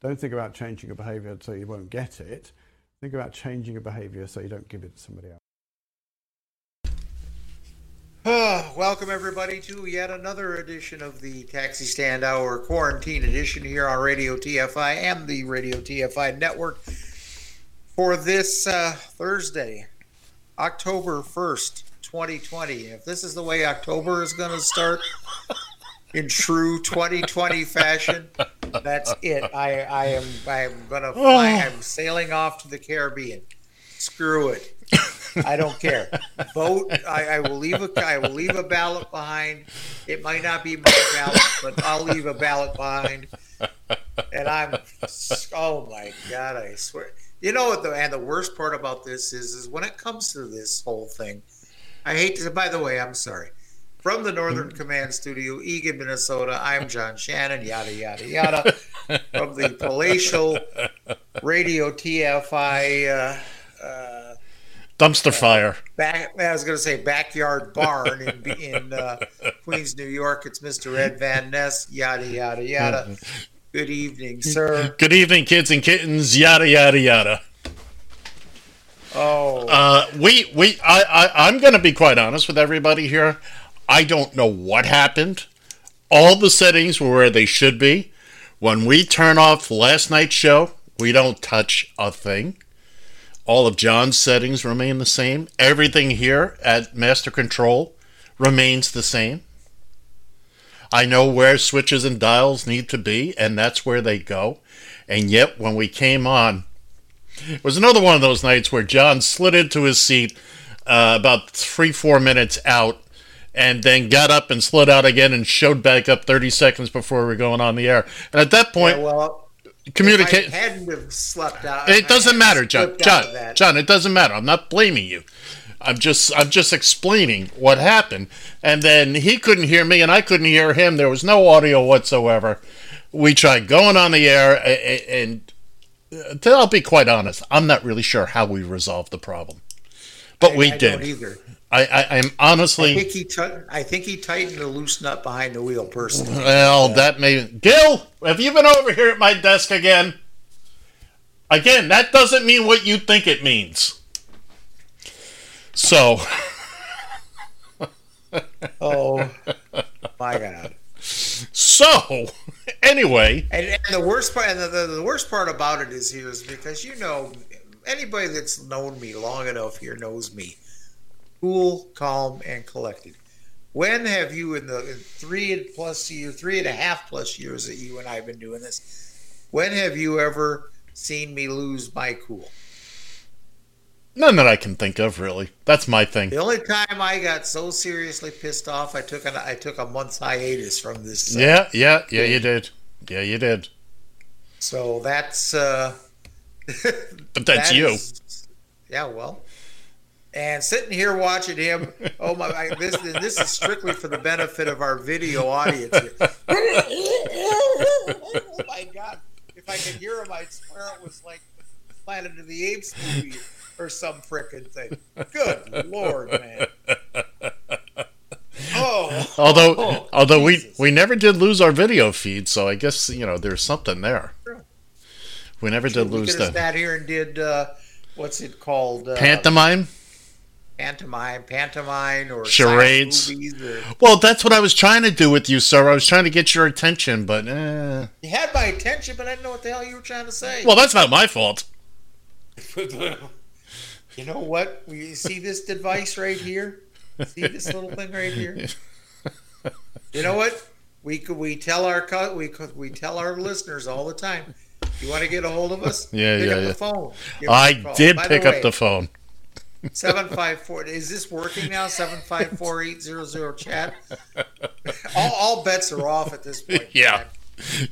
Don't think about changing a behaviour so you won't get it. Think about changing a behaviour so you don't give it to somebody else. Ah, Welcome, everybody, to yet another edition of the Taxi Stand Hour Quarantine Edition here on Radio TFI and the Radio TFI Network for this uh, Thursday, October 1st, 2020. If this is the way October is going to start in true 2020 fashion, that's it. I, I am I am to fly. Oh. I'm sailing off to the Caribbean. Screw it. I don't care. Vote. I, I will leave a. I will leave a ballot behind. It might not be my ballot, but I'll leave a ballot behind. And I'm. Oh my God! I swear. You know what? The and the worst part about this is, is when it comes to this whole thing. I hate to. By the way, I'm sorry. From the Northern Command Studio, Eagan, Minnesota. I'm John Shannon. Yada yada yada. From the palatial Radio TFI. Uh, uh, Dumpster fire. back I was going to say backyard barn in in uh, Queens, New York. It's Mr. Ed Van Ness. Yada yada yada. Good evening, sir. Good evening, kids and kittens. Yada yada yada. Oh, Uh, we we I, I I'm gonna be quite honest with everybody here. I don't know what happened. All the settings were where they should be. When we turn off last night's show, we don't touch a thing. All of John's settings remain the same. Everything here at Master Control remains the same. I know where switches and dials need to be, and that's where they go. And yet, when we came on, it was another one of those nights where John slid into his seat uh, about three, four minutes out, and then got up and slid out again and showed back up 30 seconds before we were going on the air. And at that point, yeah, well, communicate hadn't have slept out. It doesn't matter, John. John. John, it doesn't matter. I'm not blaming you. I'm just I'm just explaining what happened. And then he couldn't hear me and I couldn't hear him. There was no audio whatsoever. We tried going on the air and uh, I'll be quite honest, I'm not really sure how we resolved the problem. But we I did. Either. I, I I'm I honestly think he. T- I think he tightened a loose nut behind the wheel. Personally, well, that may Gil, have you been over here at my desk again? Again, that doesn't mean what you think it means. So, oh my God. so anyway, And, and the worst part, and the, the, the worst part about it is here is because you know anybody that's known me long enough here knows me, cool, calm, and collected. When have you in the in three and plus year, three and a half plus years that you and I have been doing this? When have you ever seen me lose my cool? none that I can think of really. That's my thing. The only time I got so seriously pissed off, I took an I took a month's hiatus from this. uh, Yeah, yeah, yeah, you did. Yeah, you did. So that's uh But that's that you. is- yeah, well. And sitting here watching him, oh my! I, this this is strictly for the benefit of our video audience. Here. oh my God! If I could hear him, I'd swear it was like Planet of the Apes movie or some frickin' thing. Good lord, man! Oh, Although, Oh, although we Jesus. we never did lose our video feed, so I guess you know there's something there. We never did we lose the sat here and did uh, what's it called? Uh, pantomime. Pantomime, pantomime, or Charades. movies, or Well, that's what I was trying to do with you, sir. I was trying to get your attention, but eh. you had my attention, but I didn't know what the hell you were trying to say. well, that's not my fault. you know what? We see this device right here. See this little thing right here. You know what? We we tell our we we tell our listeners all the time. You want to get a hold of us? Yeah, pick yeah, up yeah. the phone. I did By pick way, up the phone. Seven five four. Is this working now? Seven five four eight zero zero chat. All, all bets are off at this point. Yeah. time.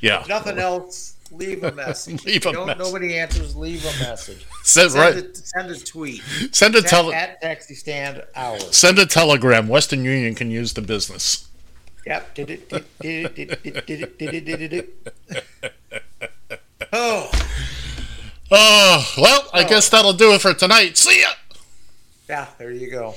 Yeah. Nothing else. Leave a message. Leave a message. Nobody answers. Leave a message. Send, Send, right. a, send a tweet. Send a tele- at taxi stand hour. Send a telegram. Western Union can use the business. Yep. Did it, did it, did it, did it, did it, did it, did it, did it. Oh, Oh, well, I oh. guess that'll do it for tonight. See ya. Yeah. There you go.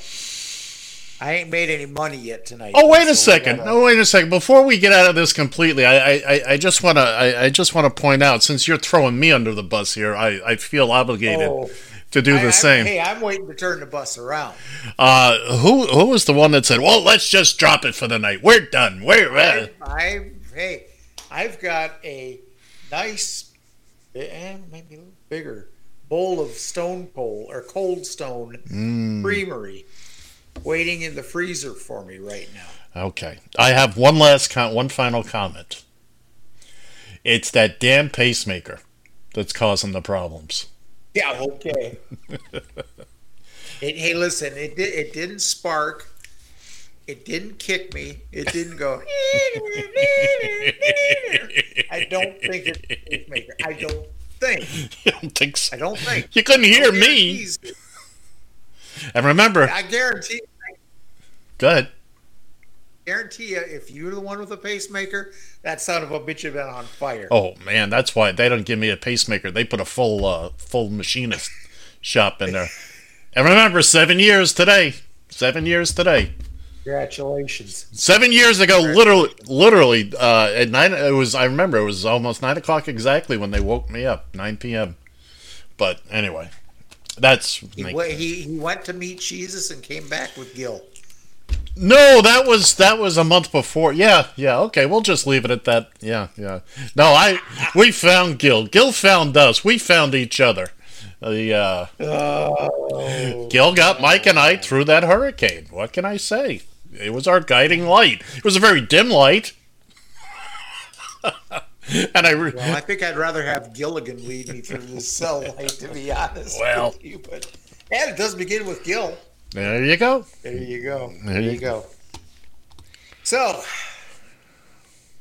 I ain't made any money yet tonight. Oh, wait a we second. gotta- Oh, wait a second. Before we get out of this completely, I, I, I- just want to, I, I just want to point out, since you're throwing me under the bus here, I, I feel obligated Oh. to do I- the same. Hey, I'm waiting to turn the bus around. Uh, who, who was the one that said, "Well, let's just drop it for the night. We're done. We're uh, I, hey, I've got a nice, eh, maybe a little bigger bowl of stone pole or cold stone Mm. creamery waiting in the freezer for me right now. okay." I have one last, con- one final comment. It's that damn pacemaker that's causing the problems. Yeah, okay. it, hey, listen, it did, it didn't spark. It didn't kick me. It didn't go. I don't think it's a pacemaker. I don't think. I don't think so. I don't think. You couldn't hear me. And remember, I guarantee. go ahead. guarantee you, if you're the one with a pacemaker, that son of a bitch had been on fire. Oh man, that's why they don't give me a pacemaker. They put a full uh, full machinist shop in there. And remember, seven years today. Seven years today. Congratulations. Seven years ago, literally, literally uh, at nine. It was. I remember it was almost nine o'clock exactly when they woke me up. Nine p.m. But anyway, that's He, he he went to meet Jesus and came back with Gil. no. That was that was a month before. Yeah, yeah. Okay, we'll just leave it at that. Yeah, yeah. No, I we found Gil. Gil found us. We found each other. The uh, Oh, Gil got Mike and I through that hurricane. What can I say? It was our guiding light. It was a very dim light. and I, re- well, I think I'd rather have Gilligan lead me through this cell light, to be honest. Well. with you, but and it does begin with Gil. there you go. There you go. There you go. So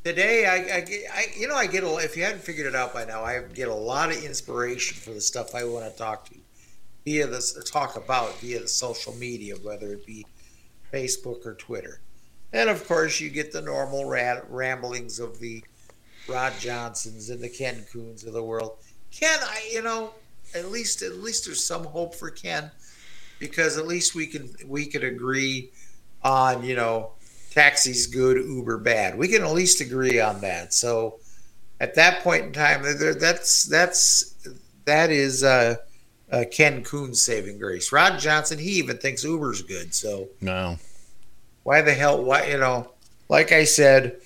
today, I, I, I, you know, I get a. If you hadn't figured it out by now, I get a lot of inspiration for the stuff I want to talk to via this talk about via the social media, whether it be Facebook or Twitter. And of course, you get the normal rat, ramblings of the Rod Johnsons and the Ken Coons of the world. Ken, I, you know, at least at least there's some hope for Ken because at least we can we could agree on you know taxi's good uber bad we can at least agree on that so at that point in time there- that's that's that is uh, uh ken Coon's saving grace rod johnson he even thinks uber's good so No. why the hell why you know like i said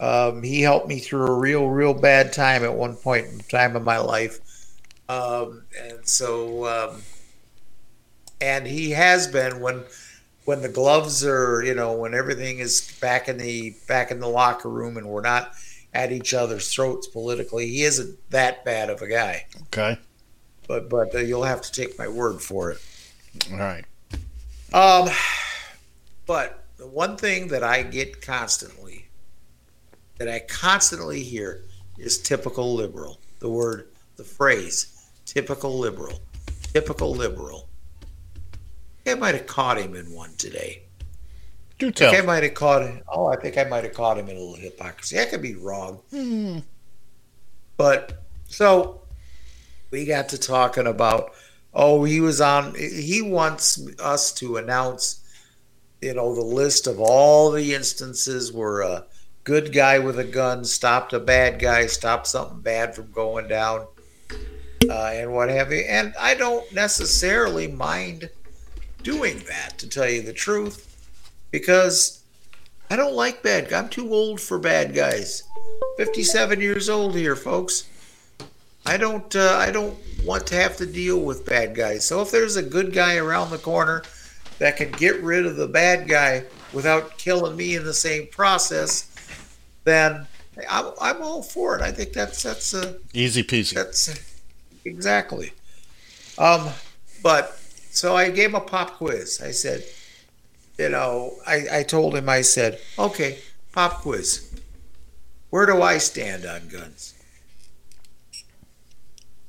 um, he helped me through a real real bad time at one point in time of my life um, and so um, and he has been when when the gloves are you know when everything is back in the back in the locker room and we're not at each other's throats politically he isn't that bad of a guy Okay. But but uh, you'll have to take my word for it All right. um, but the one thing that I get constantly, that I constantly hear, is typical liberal. The word, the phrase, typical liberal, typical liberal. I might have caught him in one today. Do I think I might have caught him. Oh, I think I might have caught him in a little hypocrisy. I could be wrong. Hmm. But so we got to talking about. Oh, he was on. He wants us to announce, you know, the list of all the instances where a good guy with a gun stopped a bad guy, stopped something bad from going down, uh, and what have you. And I don't necessarily mind doing that, to tell you the truth, because I don't like bad guys. I'm too old for bad guys. 57 years old here, folks. I don't uh, I don't want to have to deal with bad guys. So if there's a good guy around the corner that can get rid of the bad guy without killing me in the same process, then I'm, I'm all for it. I think that's that's a Easy peasy. that's exactly. Um, but so I gave him a pop quiz. I said, you know, I, I told him, I said, okay, pop quiz. Where do I stand on guns?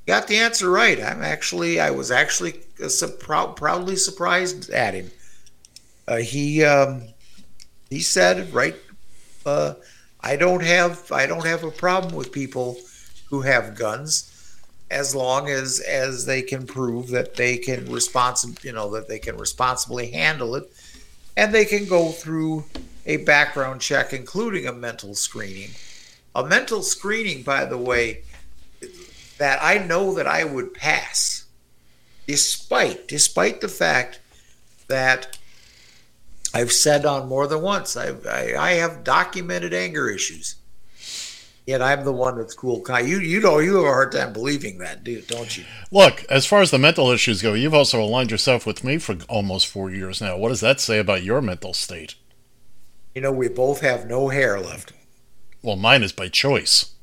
Got the answer right. I'm actually, I was actually uh, su- prou- proudly surprised at him. Uh, he um, he said, right, uh, I don't have I don't have a problem with people who have guns as long as as they can prove that they can responsi- you know that they can responsibly handle it and they can go through a background check including a mental screening a mental screening by the way that I know that I would pass despite despite the fact that I've said on more than once I've, I I have documented anger issues Yet I'm the one that's cool. Kai, you you know you have a hard time believing that, do don't you? Look, as far as the mental issues go, you've also aligned yourself with me for almost four years now. What does that say about your mental state? You know we both have no hair left. Well, mine is by choice.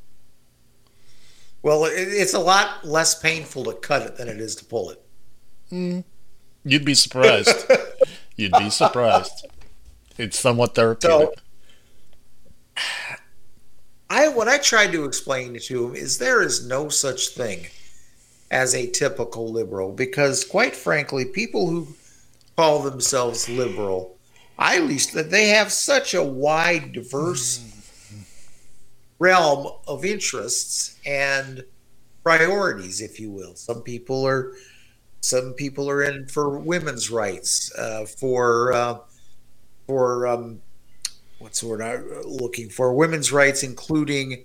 Well, it, it's a lot less painful to cut it than it is to pull it. Mm. You'd be surprised. You'd be surprised. It's somewhat therapeutic. I what I tried to explain to him is there is no such thing as a typical liberal because quite frankly, people who call themselves liberal, I at least that they have such a wide, diverse mm. Realm of interests and priorities, if you will. Some people are some people are in for women's rights, uh, for uh, for um, what's the word I'm looking for? Women's rights, including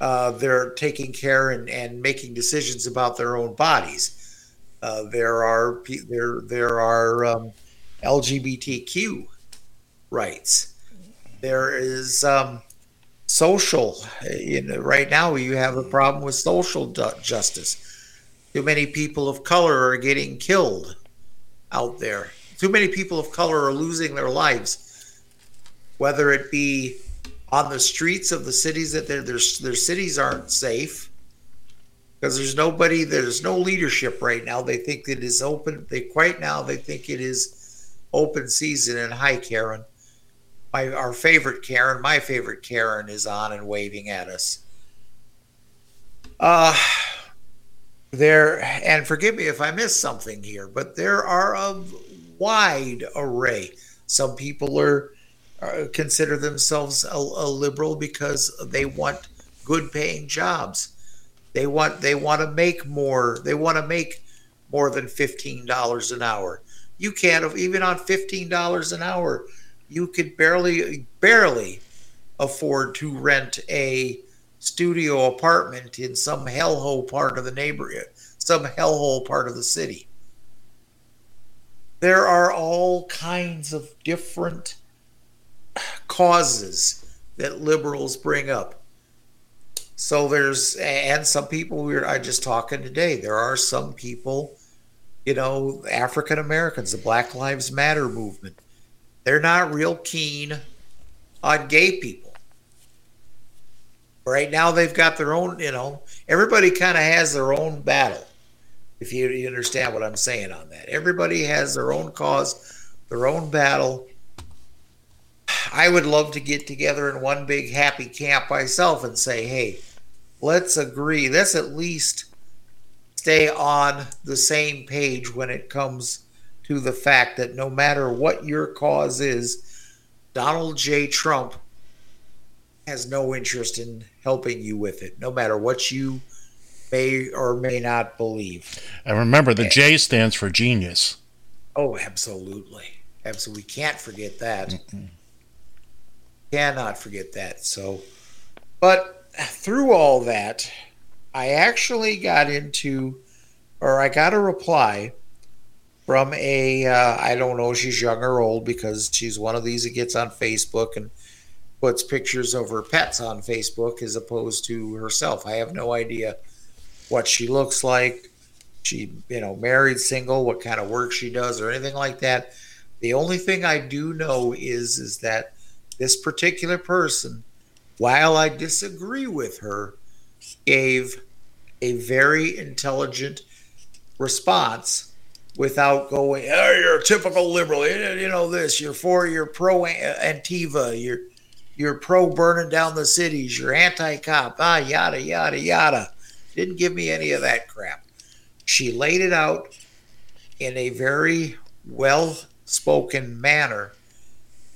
uh, they're taking care and, and making decisions about their own bodies. Uh, there are there there are um, LGBTQ rights. There is um, social. You know, right now you have a problem with social justice. Too many people of color are getting killed out there. Too many people of color are losing their lives whether it be on the streets of the cities that their their, cities aren't safe because there's nobody there's no leadership right now they think it is open they quite now they think it is open season and hi karen my our favorite karen my favorite karen is on and waving at us uh there and forgive me if i miss something here but there are a wide array some people are uh, consider themselves a, a liberal because they want good paying jobs. They want they want to make more. They want to make more than fifteen dollars an hour. You can't even on fifteen dollars an hour. You could barely barely afford to rent a studio apartment in some hellhole part of the neighborhood, some hellhole part of the city. There are all kinds of different causes that liberals bring up. So there's, and some people we were, I just talking today, there are some people, you know, African Americans, the Black Lives Matter movement, they're not real keen on gay people. Right now, they've got their own, you know, everybody kind of has their own battle, if you, understand what I'm saying on that. Everybody has their own cause, their own battle I would love to get together in one big happy camp myself and say, hey, let's agree. Let's at least stay on the same page when it comes to the fact that no matter what your cause is, Donald J. Trump has no interest in helping you with it, no matter what you may or may not believe. And remember, the J stands for genius. Oh, absolutely. Absolutely. We can't forget that. Cannot forget that. So, but through all that, I actually got into, or I got a reply from a uh, I don't know she's young or old because she's one of these that gets on Facebook and puts pictures of her pets on Facebook as opposed to herself. I have no idea what she looks like. She, you know, married, single, what kind of work she does or anything like that. The only thing I do know is is that this particular person, while I disagree with her, gave a very intelligent response without going, oh, you're a typical liberal. You know this. You're for. You're pro Antifa. You're you're pro burning down the cities. You're anti-cop. Ah, yada yada yada. Didn't give me any of that crap. She laid it out in a very well-spoken manner,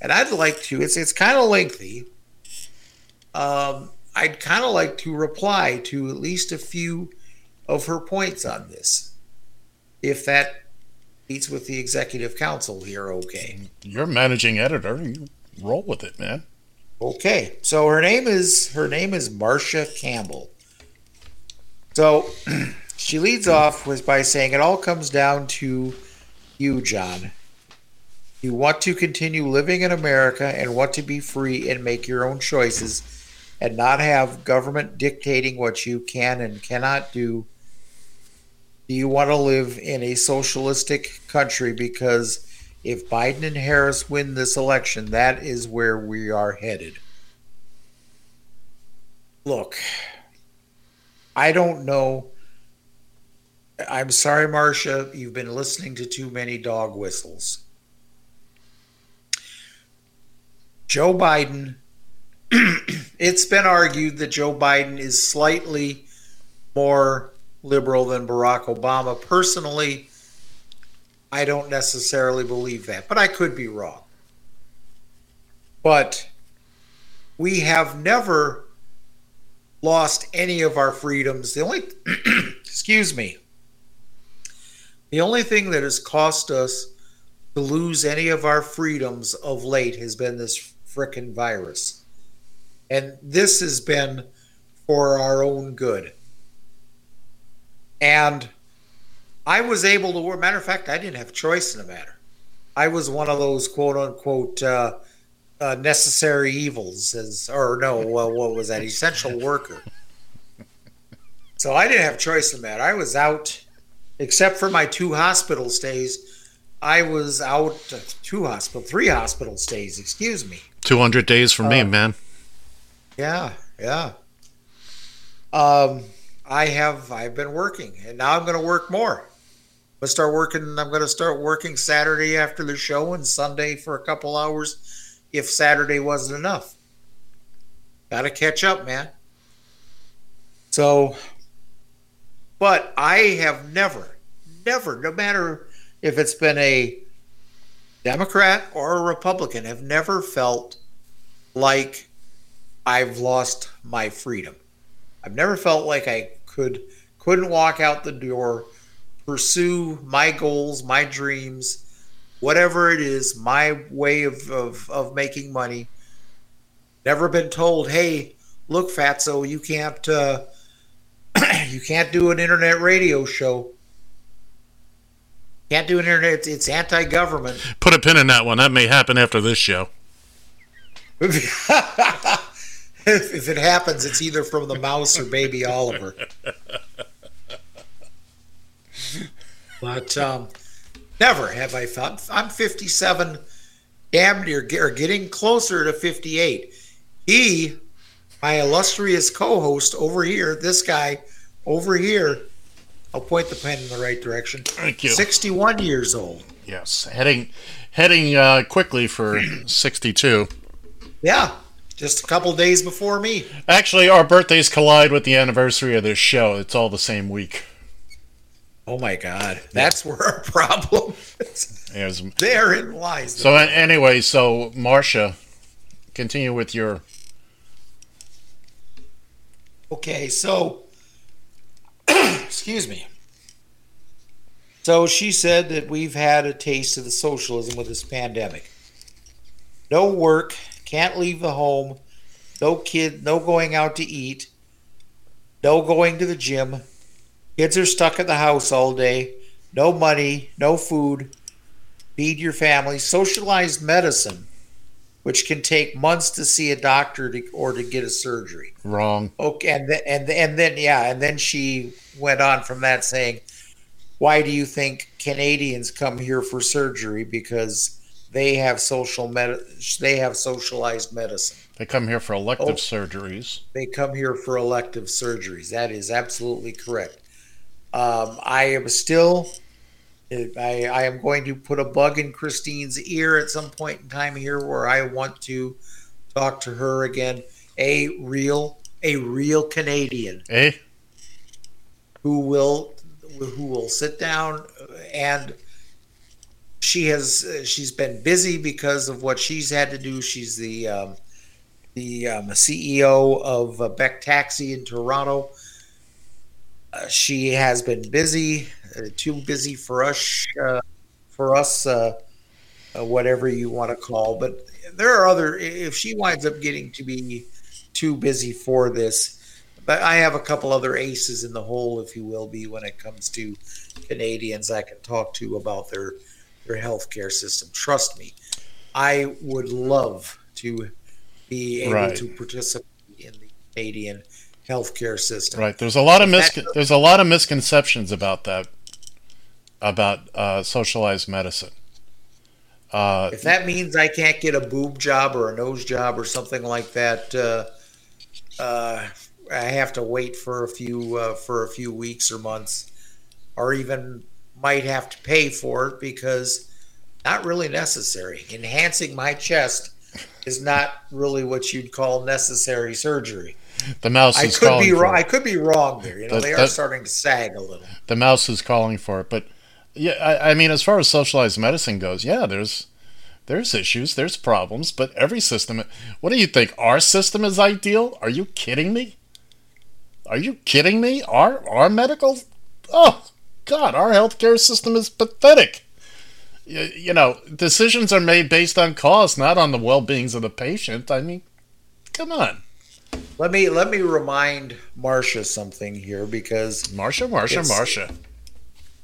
and I'd like to. It's it's kind of lengthy. Um, I'd kind of like to reply to at least a few of her points on this, if that meets with the executive council here. Okay. You're managing editor. You roll with it, man. Okay. So her name is her name is Marcia Campbell. So she leads off with by saying it all comes down to you, John. You want to continue living in America and want to be free and make your own choices and not have government dictating what you can and cannot do. Do you want to live in a socialistic country? Because if Biden and Harris win this election, that is where we are headed. Look, I don't know. I'm sorry, Marcia, you've been listening to too many dog whistles. Joe Biden, it's been argued that Joe Biden is slightly more liberal than Barack Obama. Personally, I don't necessarily believe that, but I could be wrong. But we have never lost any of our freedoms. The only, excuse me, the only thing that has cost us to lose any of our freedoms of late has been this frickin' virus. And this has been for our own good. And I was able to, work. matter of fact, I didn't have a choice in the matter. I was one of those quote unquote uh, uh, necessary evils, as or no, well, what was that? Essential worker. So I didn't have a choice in the matter. I was out, except for my two hospital stays. I was out uh, two hospital, three hospital stays. Excuse me. 200 days for me, man. Yeah, yeah. Um, I have I've been working, and now I'm going to work more. I'm gonna start working. I'm going to start working Saturday after the show and Sunday for a couple hours, if Saturday wasn't enough. Got to catch up, man. So, but I have never, never, no matter if it's been a Democrat or a Republican, have never felt like I've lost my freedom. I've never felt like I could couldn't walk out the door, pursue my goals, my dreams, whatever it is, my way of, of, of making money. Never been told, hey, look, Fatso, you can't uh, you can't do an internet radio show. Can't do an internet. It's, it's anti-government. Put a pin in that one. That may happen after this show. if, if it happens, it's either from the mouse or Baby Oliver. But um, never have I felt. I'm 57, damn near or getting closer to 58. He, my illustrious co-host over here, this guy over here, I'll point the pen in the right direction. Thank you. 61 years old. Yes, heading heading uh, quickly for 62. Yeah, just a couple days before me. Actually, our birthdays collide with the anniversary of this show. It's all the same week. Oh my God, that's where our problem is. Yes. Therein lies. So a- anyway, so Marcia, continue with your. Okay, so excuse me. So she said that we've had a taste of the socialism with this pandemic. No work, can't leave the home, no kid, no going out to eat, no going to the gym. Kids are stuck at the house all day. no money, no food, feed your family, socialized medicine, which can take months to see a doctor to, or to get a surgery. Wrong. Okay, and then, and and then yeah, and then she went on from that saying, "Why do you think Canadians come here for surgery? Because they have social med- they have socialized medicine. They come here for elective Oh. surgeries. They come here for elective surgeries. That is absolutely correct. Um, I am still." I, I am going to put a bug in Christine's ear at some point in time here where I want to talk to her again. A real, a real Canadian Eh? who will who will sit down and she has uh, she's been busy because of what she's had to do. She's the um, the um, CEO of uh, Beck Taxi in Toronto. Uh, she has been busy, uh, too busy for us uh, for us uh, whatever you want to call. But there are other. If she winds up getting to be too busy for this, but I have a couple other aces in the hole, if you will be, when it comes to Canadians I can talk to about their their healthcare system. Trust me, I would love to be able Right. to participate in the Canadian healthcare system. Right. There's a lot of mis- That- there's a lot of misconceptions about that about uh, socialized medicine. Uh, If that means I can't get a boob job or a nose job or something like that, uh, uh, I have to wait for a few uh, for a few weeks or months, or even might have to pay for it because not really necessary. Enhancing my chest is not really what you'd call necessary surgery. the mouse I is could calling be for wrong. I could be wrong there. You know, That- they are that- starting to sag a little. the mouse is calling for it. But yeah, I, I mean, as far as socialized medicine goes, yeah, there's there's issues, there's problems, but every system. What do you think? Our system is ideal? Are you kidding me? Are you kidding me? Our our medical, oh God, our healthcare system is pathetic. You, you know, decisions are made based on cost, not on the well-beings of the patient. I mean, come on, Let me let me remind Marcia something here because Marcia, Marcia, Marcia.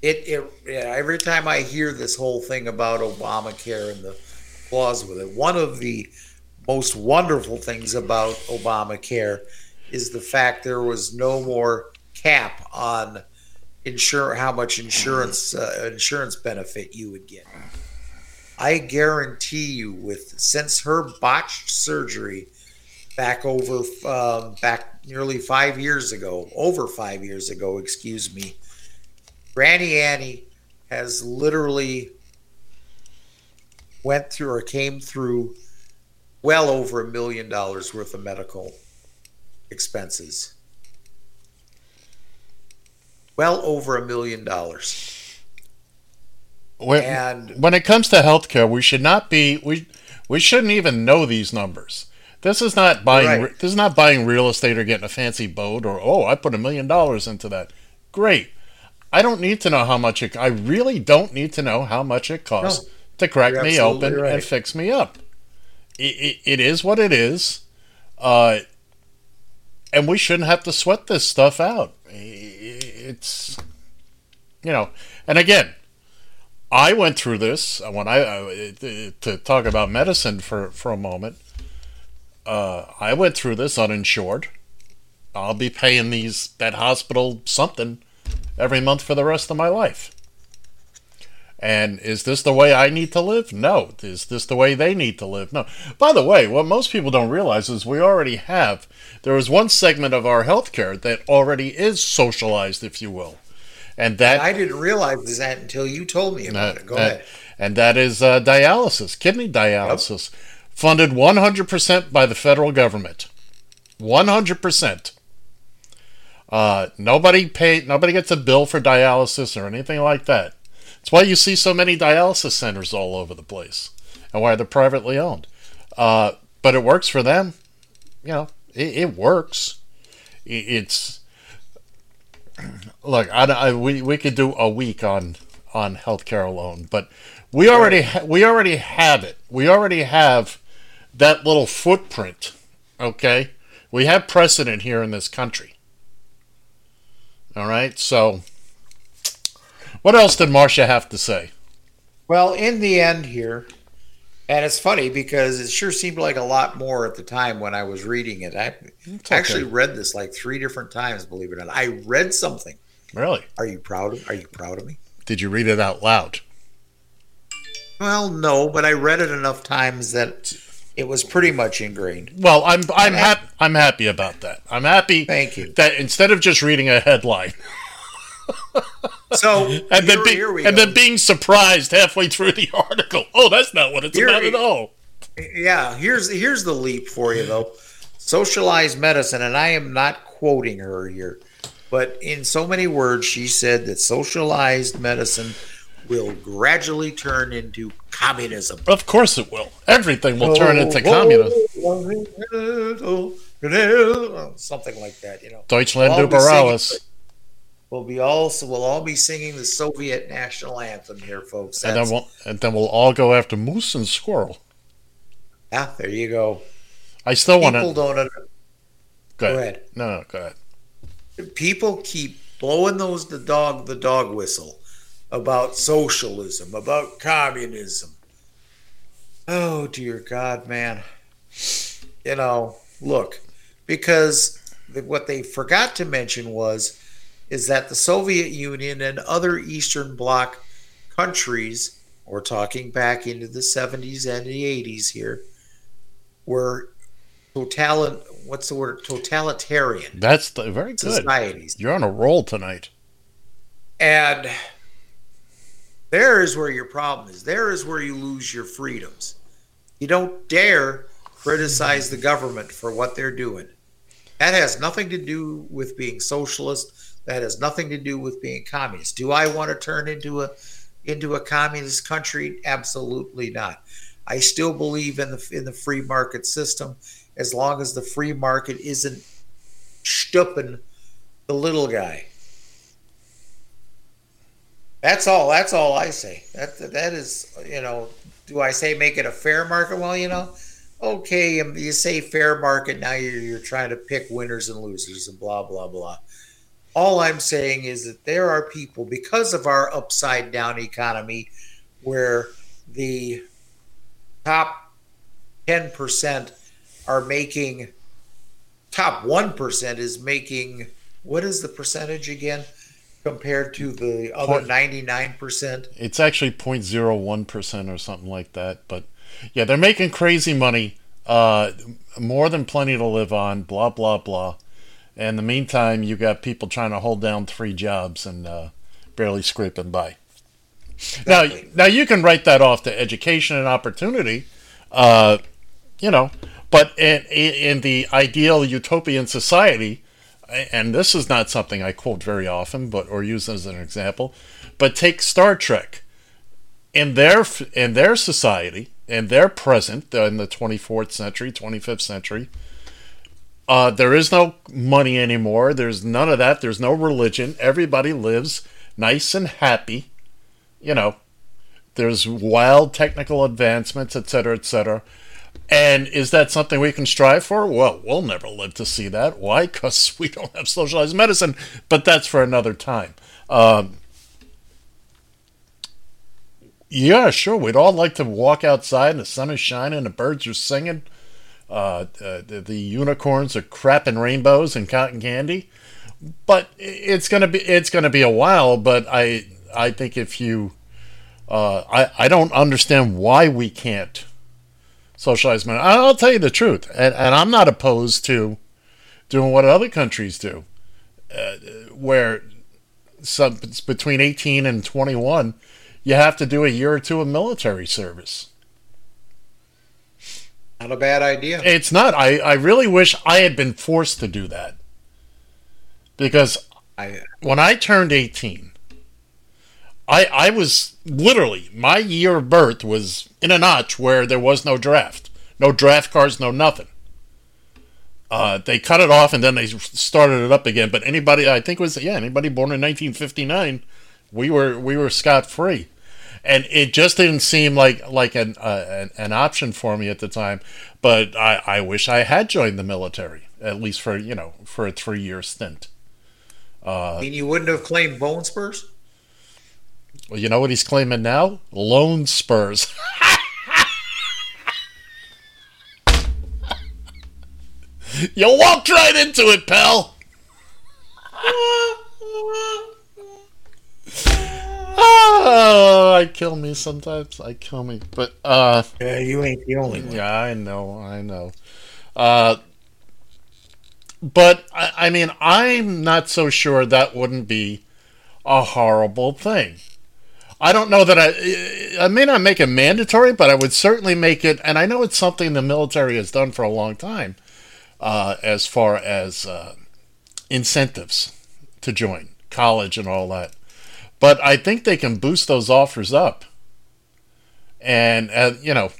it, it yeah, every time I hear this whole thing about Obamacare and the flaws with it, one of the most wonderful things about Obamacare is the fact there was no more cap on insure how much insurance uh, insurance benefit you would get. I guarantee you, with since her botched surgery back over um, back nearly five years ago, over five years ago, excuse me, Granny Annie has literally went through or came through well over a million dollars worth of medical expenses. Well over a million dollars. When, And- when it comes to healthcare, we should not be we we shouldn't even know these numbers. This is not buying Right. this is not buying real estate or getting a fancy boat or oh I put a million dollars into that. Great. I don't need to know how much it. I really don't need to know how much it costs No, to crack me open right. and fix me up. It, it, it is what it is, uh, and we shouldn't have to sweat this stuff out. It's you know, and again, I went through this uh, when I uh, to talk about medicine for for a moment. Uh, I went through this uninsured. I'll be paying these that hospital something every month for the rest of my life. And is this the way I need to live? No. Is this the way they need to live? No. By the way, what most people don't realize is we already have, there is one segment of our healthcare that already is socialized, if you will. And that I didn't realize that until you told me about uh, it. Go uh, ahead. And that is uh, dialysis, kidney dialysis, funded 100% by the federal government. 100%. Uh, nobody pay, nobody gets a bill for dialysis or anything like that. That's why you see so many dialysis centers all over the place, and why they're privately owned. Uh, but it works for them. You know, it, it works. I- It's look, I, I, we we could do a week on on healthcare alone, but we already ha- we already have it. We already have that little footprint. Okay, we have precedent here in this country. All right, so What else did Marcia have to say? Well, in the end here, and it's funny because it sure seemed like a lot more at the time when I was reading it. I okay. actually read this like three different times, believe it or not. I read something. Really? Are you proud of are you proud of me? Did you read it out loud? Well, no, but I read it enough times that it was pretty much ingrained. Well, I'm I'm happy I'm happy about that. I'm happy Thank you. that instead of just reading a headline So and then be, here we and go. then being surprised halfway through the article. Oh, that's not what it's Here about at all. Yeah, here's here's the leap for you though. Socialized medicine, and I am not quoting her here, but in so many words, she said that socialized medicine will gradually turn into communism. Of course it will. Everything will turn into Oh, communism. Something like that, you know. Deutschland über alles. all be Liberalis. singing- We'll be all we'll all be singing the Soviet national anthem here, folks. And then we'll and then we'll all go after moose and squirrel. yeah, there you go. I still want People to don't. under- go go ahead. ahead. No, no, go ahead. people keep blowing those the dog the dog whistle about socialism, about communism. Oh dear God, man! You know, look, because what they forgot to mention was is that the Soviet Union and other Eastern Bloc countries, we're talking back into the 70s and the 80s here, were total what's the word totalitarian That's the, very good. societies. You're on a roll tonight. And there is where your problem is. There is where you lose your freedoms. You don't dare criticize the government for what they're doing. That has nothing to do with being socialist. That has nothing to do with being communist. Do I want to turn into a into a communist country? Absolutely not. I still believe in the in the free market system as long as the free market isn't stooping the little guy. That's all. That's all I say. That that is, you know. Do I say make it a fair market? Well, you know, okay. um, You say fair market. Now you're you're trying to pick winners and losers and blah blah blah. All I'm saying is that there are people because of our upside down economy, where the top ten percent are making top one percent is making what is the percentage again compared to the other Point- ninety nine percent? It's actually 0.01% or something like that. But yeah, they're making crazy money, uh, more than plenty to live on, blah, blah, blah. And in the meantime, you got people trying to hold down three jobs and uh, barely scraping by. Now, now you can write that off to education and opportunity, uh, you know, but in, in in the ideal utopian society, and this is not something I quote very often, but or use as an example, but take Star Trek. In their in their society, in their present, in the 24th century, 25th century, uh, there is no money anymore. There's none of that. There's no religion. Everybody lives nice and happy. You know, there's wild technical advancements, et cetera, et cetera. And is that something we can strive for? Well, we'll never live to see that. Why? Because we don't have socialized medicine. But that's for another time. Um, yeah, sure. We'd all like to walk outside and the sun is shining, and the birds are singing, uh, uh, the, the unicorns are crap and rainbows and cotton candy. But it's gonna be it's gonna be a while. But I I think if you uh, I I don't understand why we can't socialize money. I'll tell you the truth, and, and I'm not opposed to doing what other countries do, uh, where some between 18 and 21, you have to do a year or two of military service. Not a bad idea. It's not. I, I really wish I had been forced to do that. Because I, when I turned 18, I I was literally my year of birth was in a notch where there was no draft, no draft cards, no nothing. Uh, they cut it off and then they started it up again. But anybody, I think it was yeah, anybody born in 1959, we were we were scot free, and it just didn't seem like like an uh, an, an option for me at the time. But I I wish I had joined the military at least for you know for a three year stint. I mean, you wouldn't have claimed bone spurs? Well, you know what he's claiming now? Loan spurs. you walked right into it, pal. I kill me sometimes. I kill me, but uh, Yeah, you ain't the only one. yeah, I know, I know. Uh, but I, I mean, I'm not so sure that wouldn't be a horrible thing. I don't know that I. I may not make it mandatory, but I would certainly make it. And I know it's something the military has done for a long time, uh, as far as uh, incentives to join college and all that. But I think they can boost those offers up. And uh, you know,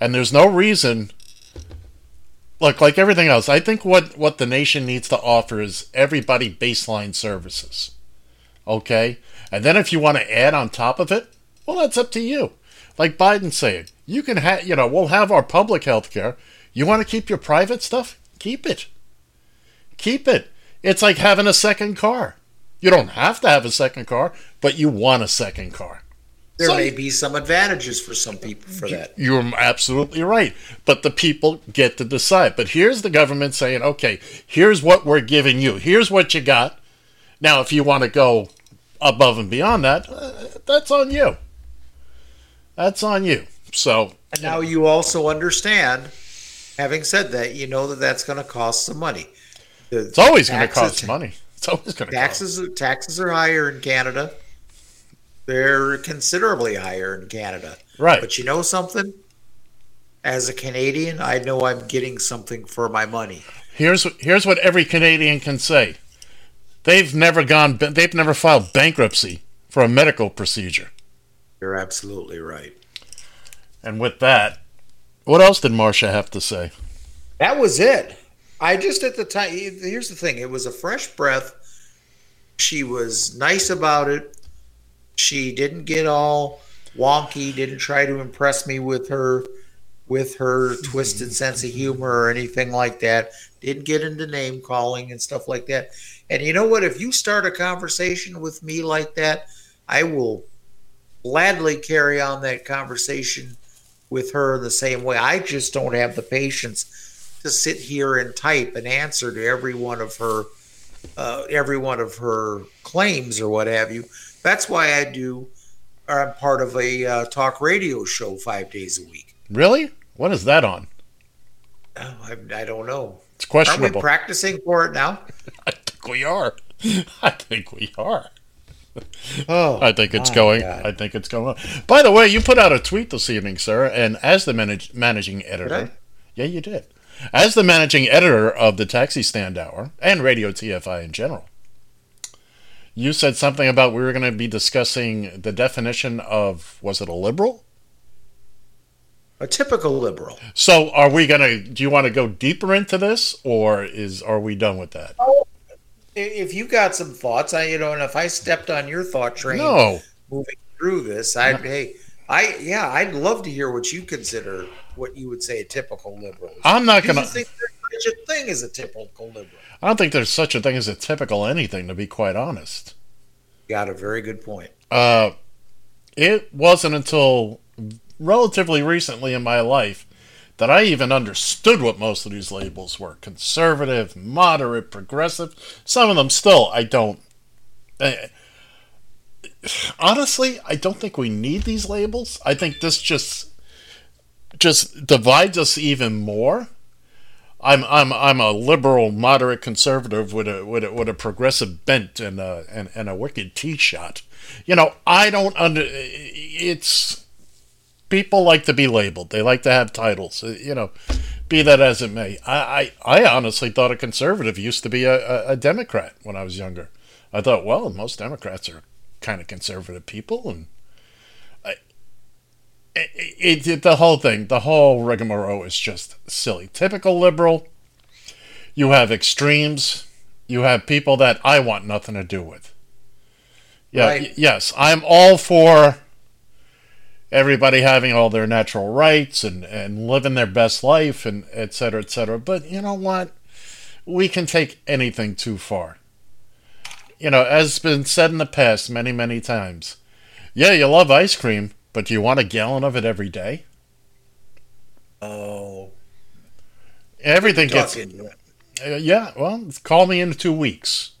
and there's no reason. Look, like everything else, I think what what the nation needs to offer is everybody baseline services. Okay? And then if you want to add on top of it, well, that's up to you. Like Biden said, you can have, you know, we'll have our public health care. You want to keep your private stuff? Keep it. Keep it. It's like having a second car. You don't have to have a second car, but you want a second car. There So- may be some advantages for some people for that. You're absolutely right. But the people get to decide. But here's the government saying, okay, here's what we're giving you. Here's what you got. Now, if you want to go above and beyond that, uh, that's on you. That's on you. So, And now you also understand, having said that, you know that that's going to cost some money. The it's always going to cost money. It's always going to. Taxes taxes are higher in Canada. They're considerably higher in Canada. Right. But you know something? As a Canadian, I know I'm getting something for my money. Here's here's what every Canadian can say. They've never gone. They've never filed bankruptcy for a medical procedure. You're absolutely right. And with that, what else did Marcia have to say? That was it. I just at the time. Here's the thing: it was a fresh breath. She was nice about it. She didn't get all wonky. Didn't try to impress me with her, with her twisted sense of humor or anything like that. Didn't get into name calling and stuff like that. And you know what? If you start a conversation with me like that, I will gladly carry on that conversation with her the same way. I just don't have the patience to sit here and type an answer to every one of her uh, every one of her claims or what have you. That's why I do. Or I'm part of a uh, talk radio show five days a week. Really? What is that on? Oh, I, I don't know. It's questionable. Aren't we practicing for it now? I think we are. I think we are. Oh, I think it's going. God. I think it's going. on. By the way, you put out a tweet this evening, sir, and as the manage, managing editor, yeah, you did. As the managing editor of the Taxi Stand Hour and Radio TFI in general, you said something about we were going to be discussing the definition of was it a liberal? a typical liberal. So, are we going to? Do you want to go deeper into this, or is are we done with that? Oh, if you got some thoughts, I you know, and if I stepped on your thought train No. moving through this, I'd hey, I yeah, I'd love to hear what you consider what you would say a typical liberal. is. I'm not going to. think there's such a thing as a typical liberal? I don't think there's such a thing as a typical anything, to be quite honest. Got a very good point. Uh, it wasn't until relatively recently in my life that I even understood what most of these labels were conservative, moderate, progressive. Some of them still I don't. eh, honestly, I don't think we need these labels. I think this just just divides us even more. I'm I'm I'm a liberal, moderate conservative with a with a, with a progressive bent and a and, and a wicked tee shot. You know, I don't under. It's people like to be labeled. They like to have titles. uh, You know, be that as it may. I I, I honestly thought a conservative used to be a, a, a Democrat when I was younger. I thought, well, most Democrats are kind of conservative people, and it, it, the whole thing, the whole rigmarole is just silly. Typical liberal. You have extremes. You have people that I want nothing to do with. Yeah. Right. yes, I'm all for everybody having all their natural rights and, and living their best life and et cetera, et cetera. But you know what? We can take anything too far. you know, as has been said in the past many, many times, yeah, you love ice cream, but do you want a gallon of it every day? Oh, Everything gets. Uh, yeah, well, call me in two weeks.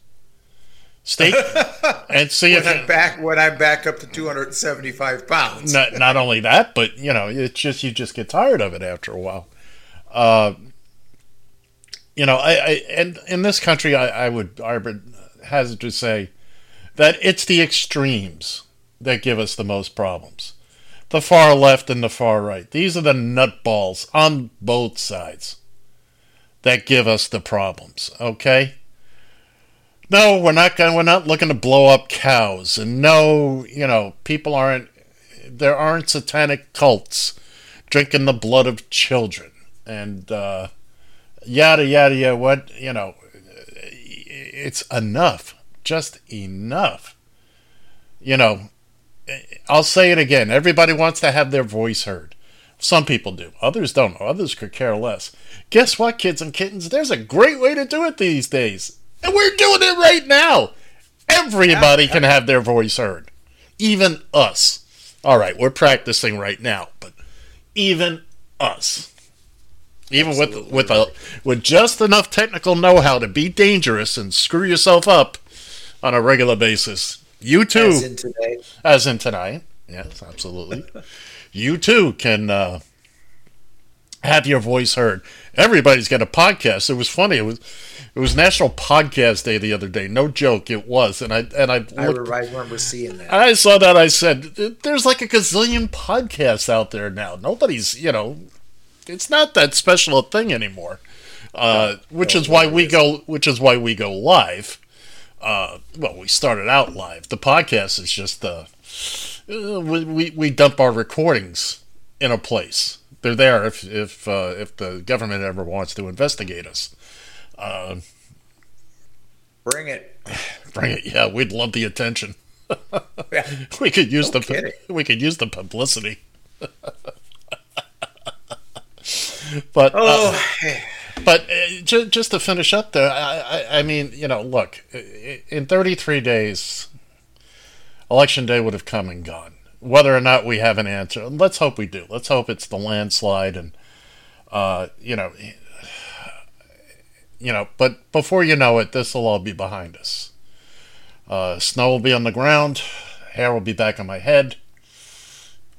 Stay and see if When I'm back, when I'm back up to 275 pounds. not not only that, but you know, it's just you just get tired of it after a while. Uh, you know, I, I and in this country, I, I would I would hazard to say that it's the extremes that give us the most problems. The far left and the far right. These are the nutballs on both sides that give us the problems. Okay. No, we're not going. We're not looking to blow up cows, and no, you know, people aren't. There aren't satanic cults drinking the blood of children, and uh, yada yada yada. What you know, it's enough, just enough. You know, I'll say it again. Everybody wants to have their voice heard. Some people do. Others don't. Others could care less. Guess what, kids and kittens? There's a great way to do it these days. And we're doing it right now. Everybody can have their voice heard. Even us. All right, we're practicing right now, but even us. Even with with a with just enough technical know-how to be dangerous and screw yourself up on a regular basis. You too As in today. as in tonight. Yes, absolutely. you too can uh, have your voice heard. Everybody's got a podcast. It was funny. It was it was National Podcast Day the other day. No joke, it was. And I and I I, looked. I remember seeing that. I saw that. I said, "There's like a gazillion podcasts out there now. Nobody's, you know, it's not that special a thing anymore." Uh, which is why we go. Which is why we go live. Uh, well, we started out live. The podcast is just the uh, we, we we dump our recordings in a place. They're there if if uh, if the government ever wants to investigate us. Bring it. Bring it. Yeah, we'd love the attention. Yeah. We could use No the kidding. we could use the publicity. but uh, Oh, uh, ju- just to finish up I, I I mean, you know, look, in 33 days, election day would have come and gone. Whether or not we have an answer, let's hope we do. Let's hope it's the landslide, and uh, you know, you know. But before you know it, this will all be behind us. Uh, snow will be on the ground, hair will be back on my head.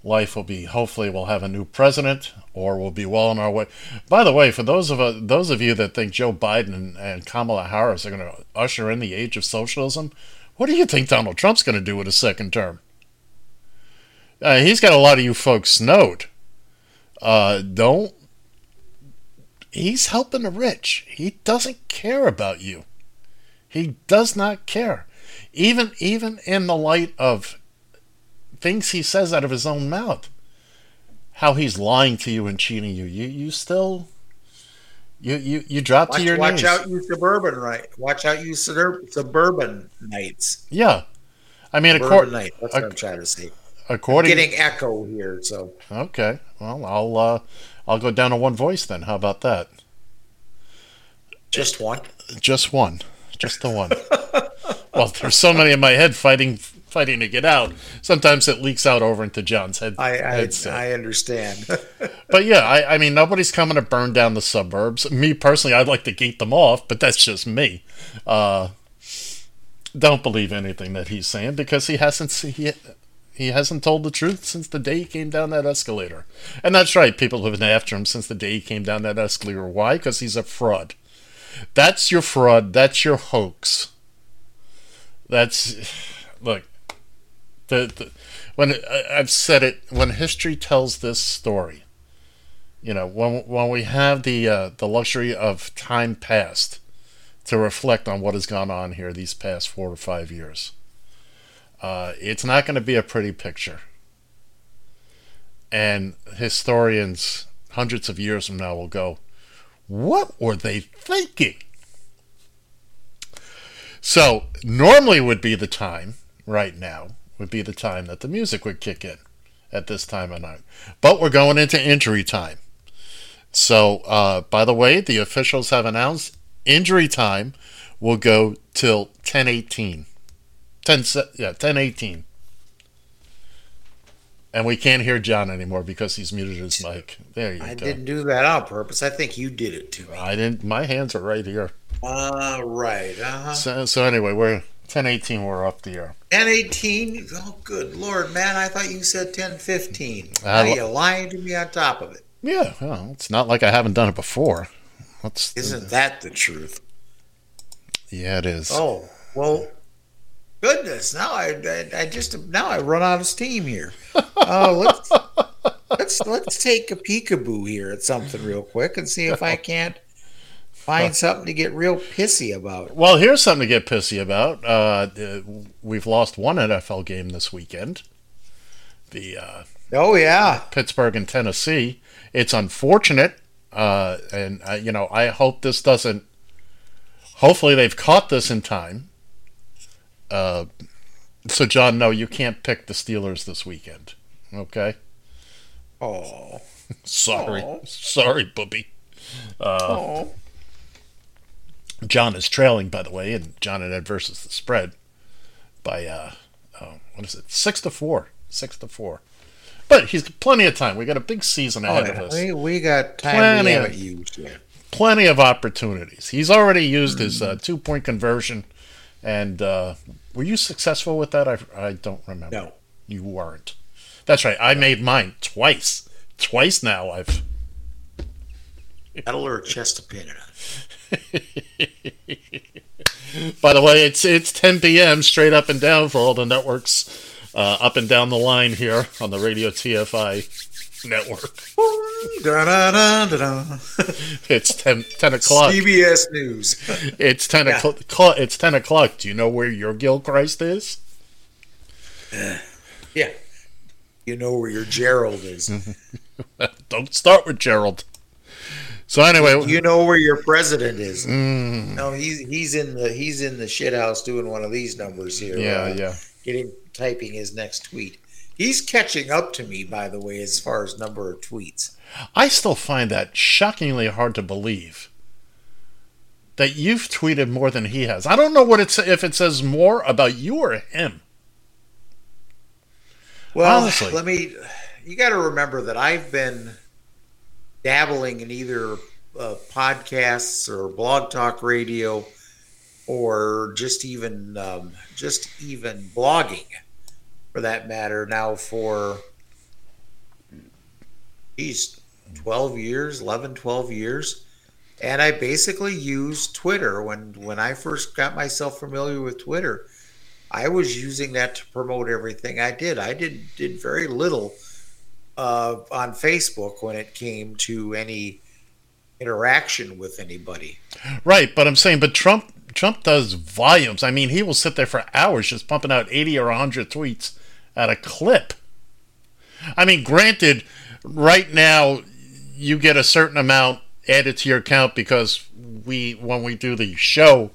Life will be. Hopefully, we'll have a new president, or we'll be well on our way. By the way, for those of uh, those of you that think Joe Biden and, and Kamala Harris are going to usher in the age of socialism, what do you think Donald Trump's going to do with his second term? Uh, he's got a lot of you folks snowed. Uh, don't. He's helping the rich. He doesn't care about you. He does not care. Even even in the light of things he says out of his own mouth, how he's lying to you and cheating you, you you still you you you drop watch, to your knees. watch knees. out, you suburban right. Watch out, you suburban nights. Yeah, I mean, Suburban according night. That's what I'm trying to say. according Getting echo here, so okay, well, I'll uh, I'll go down to one voice then. How about that? just one. Just one, just the one. well, there's so many in my head fighting fighting to get out. Sometimes it leaks out over into John's head. I I. I understand. But yeah, I, I mean, nobody's coming to burn down the suburbs. Me personally, I'd like to gate them off, but that's just me. Uh, don't believe anything that he's saying because he hasn't he, he hasn't told the truth since the day he came down that escalator. And that's right, people have been after him since the day he came down that escalator. Why? Because he's a fraud. That's your fraud. That's your hoax. That's look. The, the when I've said it, when history tells this story, you know, when when we have the uh, the luxury of time past to reflect on what has gone on here these past four or five years, uh, it's not going to be a pretty picture. And historians, hundreds of years from now, will go, "What were they thinking?" So normally would be the time right now would be the time that the music would kick in at this time of night. But we're going into injury time. So, uh, by the way, the officials have announced injury time will go till 1018 10, se- yeah, 1018. And we can't hear John anymore because he's muted his mic. There you I go. I didn't do that on purpose. I think you did it to me. I didn't. My hands are right here. Uh, right. Uh-huh. So, so anyway, we're 1018. We're up the air. 1018. Oh, good lord, man. I thought you said 1015. I now you're lying to me on top of it. Yeah, well, it's not like I haven't done it before. That's Isn't that the truth? yeah, it is. Oh, well, goodness. Now I, I, I just, now I run out of steam here. Oh, let's, let's, let's take a peekaboo here at something real quick and see if I can't find something to get real pissy about. Well, here's something to get pissy about. Uh, uh, we've lost one NFL game this weekend. The uh, Oh, yeah. Pittsburgh and Tennessee. It's unfortunate, uh, and uh, you know I hope this doesn't. Hopefully, they've caught this in time. Uh, so, John, no, you can't pick the Steelers this weekend. Okay, Oh, sorry, Aw. sorry, Booby. oh. John is trailing, by the way, and John and Ed versus the spread by uh, oh, what is it, six to four, six to four. But he's got plenty of time. We got a big season Oh, ahead of us. we, we got time Plenty of- haven't used plenty of opportunities. He's already used his uh, two point conversion, and uh, were you successful with that? I, I don't remember. No. you weren't. That's right. I made mine twice. Twice now. I've. That'll or a chest to pin it on. By the way, it's it's 10 p.m. straight up and down for all the networks, uh, up and down the line here on the Radio TFI network. It's 10, 10 o'clock. CBS News. It's 10 Yeah. o'clock. It's 10 o'clock. Do you know where your Gilchrist is? Yeah. You know where your Gerald is. Don't start with Gerald. So anyway, You know where your president is. No, he's he's in the he's in the shit house doing one of these numbers here. yeah, uh, yeah. Getting typing his next tweet. He's catching up to me, by the way, as far as number of tweets. I still find that shockingly hard to believe that you've tweeted more than he has. I don't know what it's if it says more about you or him. Well, Honestly. let me. You got to remember that I've been dabbling in either uh, podcasts or blog talk radio, or just even um, just even blogging, for that matter. Now for geez, 12 years, 11, 12 years. And I basically used Twitter when when I first got myself familiar with Twitter. I was using that to promote everything I did. I did did very little uh, on Facebook when it came to any interaction with anybody. Right, but I'm saying but Trump Trump does volumes. I mean, he will sit there for hours just pumping out 80 or 100 tweets at a clip. I mean, granted, right now you get a certain amount added to your account because we when we do the show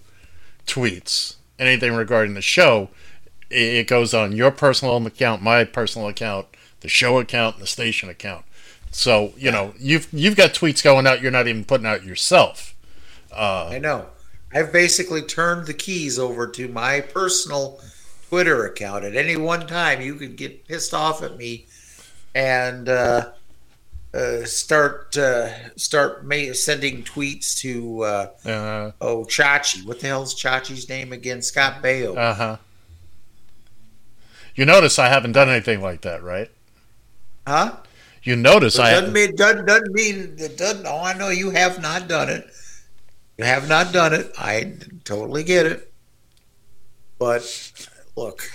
tweets, anything regarding the show, it it goes on your personal account, my personal account, the show account, and the station account. So you know you've you've got tweets going out you're not even putting out yourself. I know. I've basically turned the keys over to my personal Twitter account. At any one time, you could get pissed off at me and uh, uh, start uh, start ma- sending tweets to uh, Uh oh Chachi. What the hell's Chachi's name again? Scott Baio. Uh huh. You notice I haven't done anything like that, right? Huh? You notice It I doesn't mean doesn't, doesn't mean it doesn't. Oh, I know you have not done it. You have not done it. I totally get it. But look,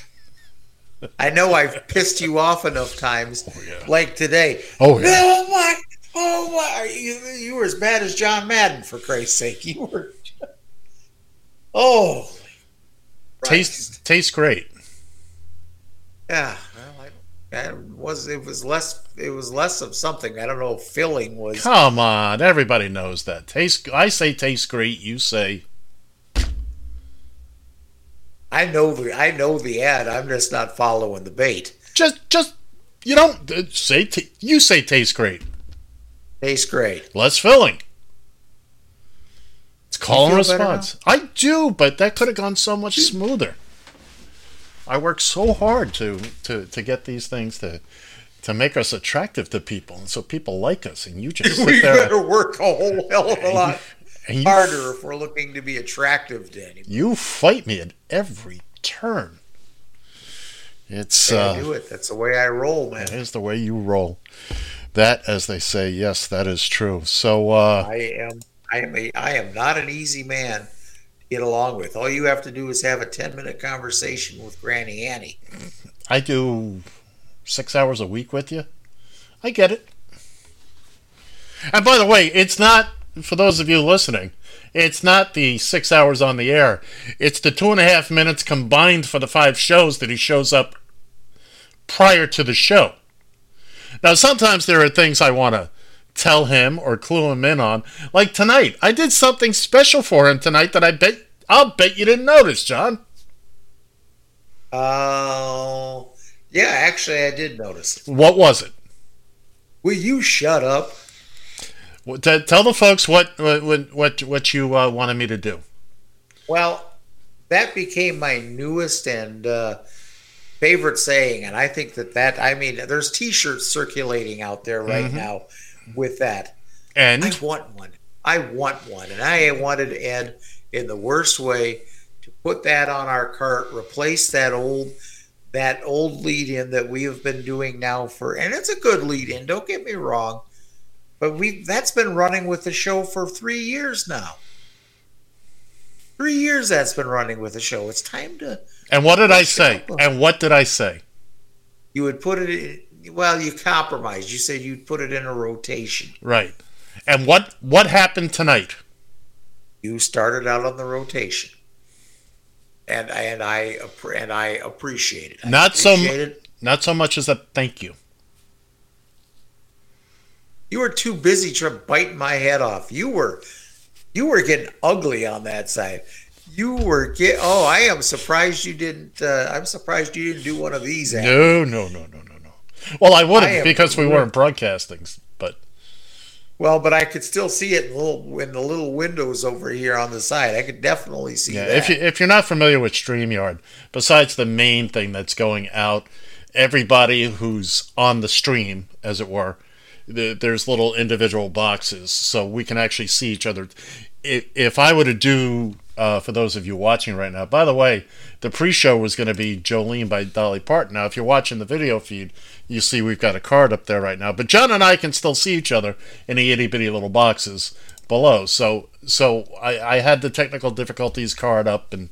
I know I've pissed you off enough times, oh, yeah. like today. Oh, yeah. Oh my! Oh my! You, you were as bad as John Madden, for Christ's sake. You were. Oh. taste tastes great. Yeah. Well, I, I was. It was less. It was less of something. I don't know. if Filling was. Come on, everybody knows that. Taste. I say tastes great. You say I know the I know the ad. I'm just not following the bait. just just you don't uh, say t- you say tastes great. Tastes great. Less filling. It's call and response. I do, but that could have gone so much smoother. I work so hard to to to get these things to to make us attractive to people, and so people like us. And you just we there better work a whole hell of a lot you harder if we're looking to be attractive to anybody. you fight me at every turn. It's I uh, do it. That's the way I roll, man. that is the way you roll. That, as they say, yes, that is true. So uh, I am. I am. A, I am not an easy man get along with. All you have to do is have a ten minute conversation with Granny Annie. I do six hours a week with you. I get it. And by the way, it's not for those of you listening. It's not the six hours on the air. It's the two and a half minutes combined for the five shows that he shows up prior to the show. Now, sometimes there are things I want to tell him or clue him in on. Like tonight, I did something special for him tonight that I bet I'll bet you didn't notice, John. Oh, yeah. Actually, I did notice. What was it? Will you shut up? Well, t- Tell the folks what what what what you uh, wanted me to do. Well, that became my newest and uh, favorite saying, and I think that that I mean, there's T-shirts circulating out there right now with that. And I want one. I want one, and I wanted Ed in the worst way to put that on our cart, replace that old that old lead in that we have been doing now for, and it's a good lead in. Don't get me wrong, but we that's been running with the show for three years now. Three years that's been running with the show. It's time to and what did I say? And what did I say? you would put it. Well, you compromised. You said you'd put it in a rotation. Right. And what what happened tonight? you started out on the rotation, and and I and I appreciate it. I Not so mu- it. Not so much as a thank you. You were too busy trying to bite my head off. You were, you were getting ugly on that side. You were get. Oh, I am surprised you didn't. Uh, I'm surprised you didn't do one of these. No, no, no, no, no. Well, I would I because we re- weren't broadcasting, but Well, but I could still see it in the little in the little windows over here on the side. I could definitely see yeah, that. if you if you're not familiar with StreamYard, besides the main thing that's going out, everybody who's on the stream, as it were, the, there's little individual boxes, so we can actually see each other. If, if I were to do, uh, for those of you watching right now, by the way, the pre-show was going to be Jolene by Dolly Parton. Now, if you're watching the video feed, you see we've got a card up there right now, but John and I can still see each other in the itty bitty little boxes below. So, so I, I had the technical difficulties card up, and